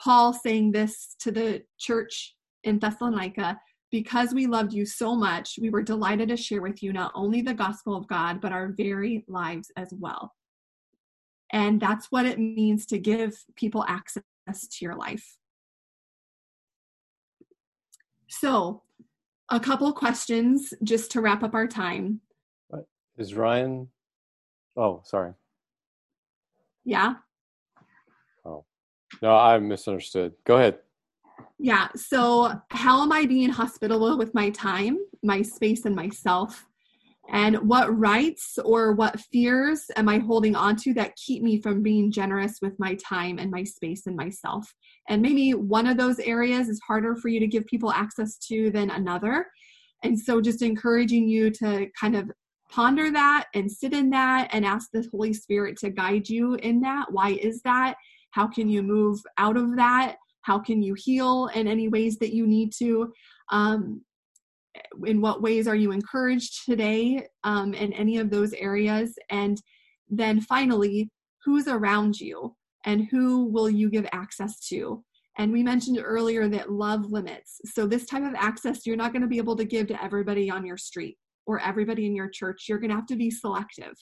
Paul saying this to the church in Thessalonica because we loved you so much, we were delighted to share with you not only the gospel of God, but our very lives as well. And that's what it means to give people access to your life. So, a couple questions just to wrap up our time. Is Ryan? Oh, sorry. Yeah. Oh, no, I misunderstood. Go ahead. Yeah. So, how am I being hospitable with my time, my space, and myself? And what rights or what fears am I holding on to that keep me from being generous with my time and my space and myself? And maybe one of those areas is harder for you to give people access to than another. And so just encouraging you to kind of ponder that and sit in that and ask the Holy Spirit to guide you in that. Why is that? How can you move out of that? How can you heal in any ways that you need to? Um, in what ways are you encouraged today um, in any of those areas? And then finally, who's around you and who will you give access to? And we mentioned earlier that love limits. So, this type of access you're not going to be able to give to everybody on your street or everybody in your church. You're going to have to be selective.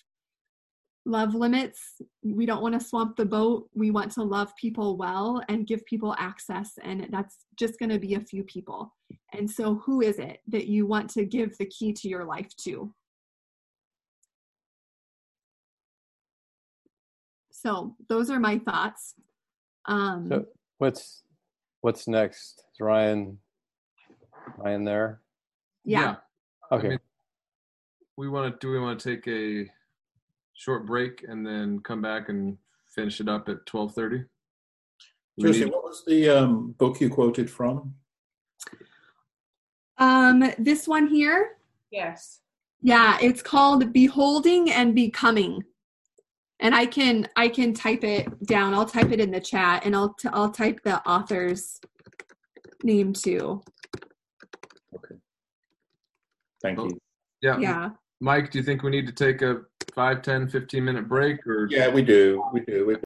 Love limits. We don't want to swamp the boat. We want to love people well and give people access. And that's just going to be a few people. And so, who is it that you want to give the key to your life to? So, those are my thoughts. Um, So what's what's next? Is Ryan Ryan there? yeah. I Okay. mean, we want to do we want to take a short break and then come back and finish it up at 12:30? We Josie, need- what was the um, book you quoted from? Um, this one here, Yes. yeah, it's called Beholding and Becoming. And I can I can type it down. I'll type it in the chat, and I'll t- I'll type the author's name too. Okay. Thank Oh. you. yeah. Yeah. Mike, do you think we need to take a 5, 10, 15 minute break or Yeah, we do. We do. We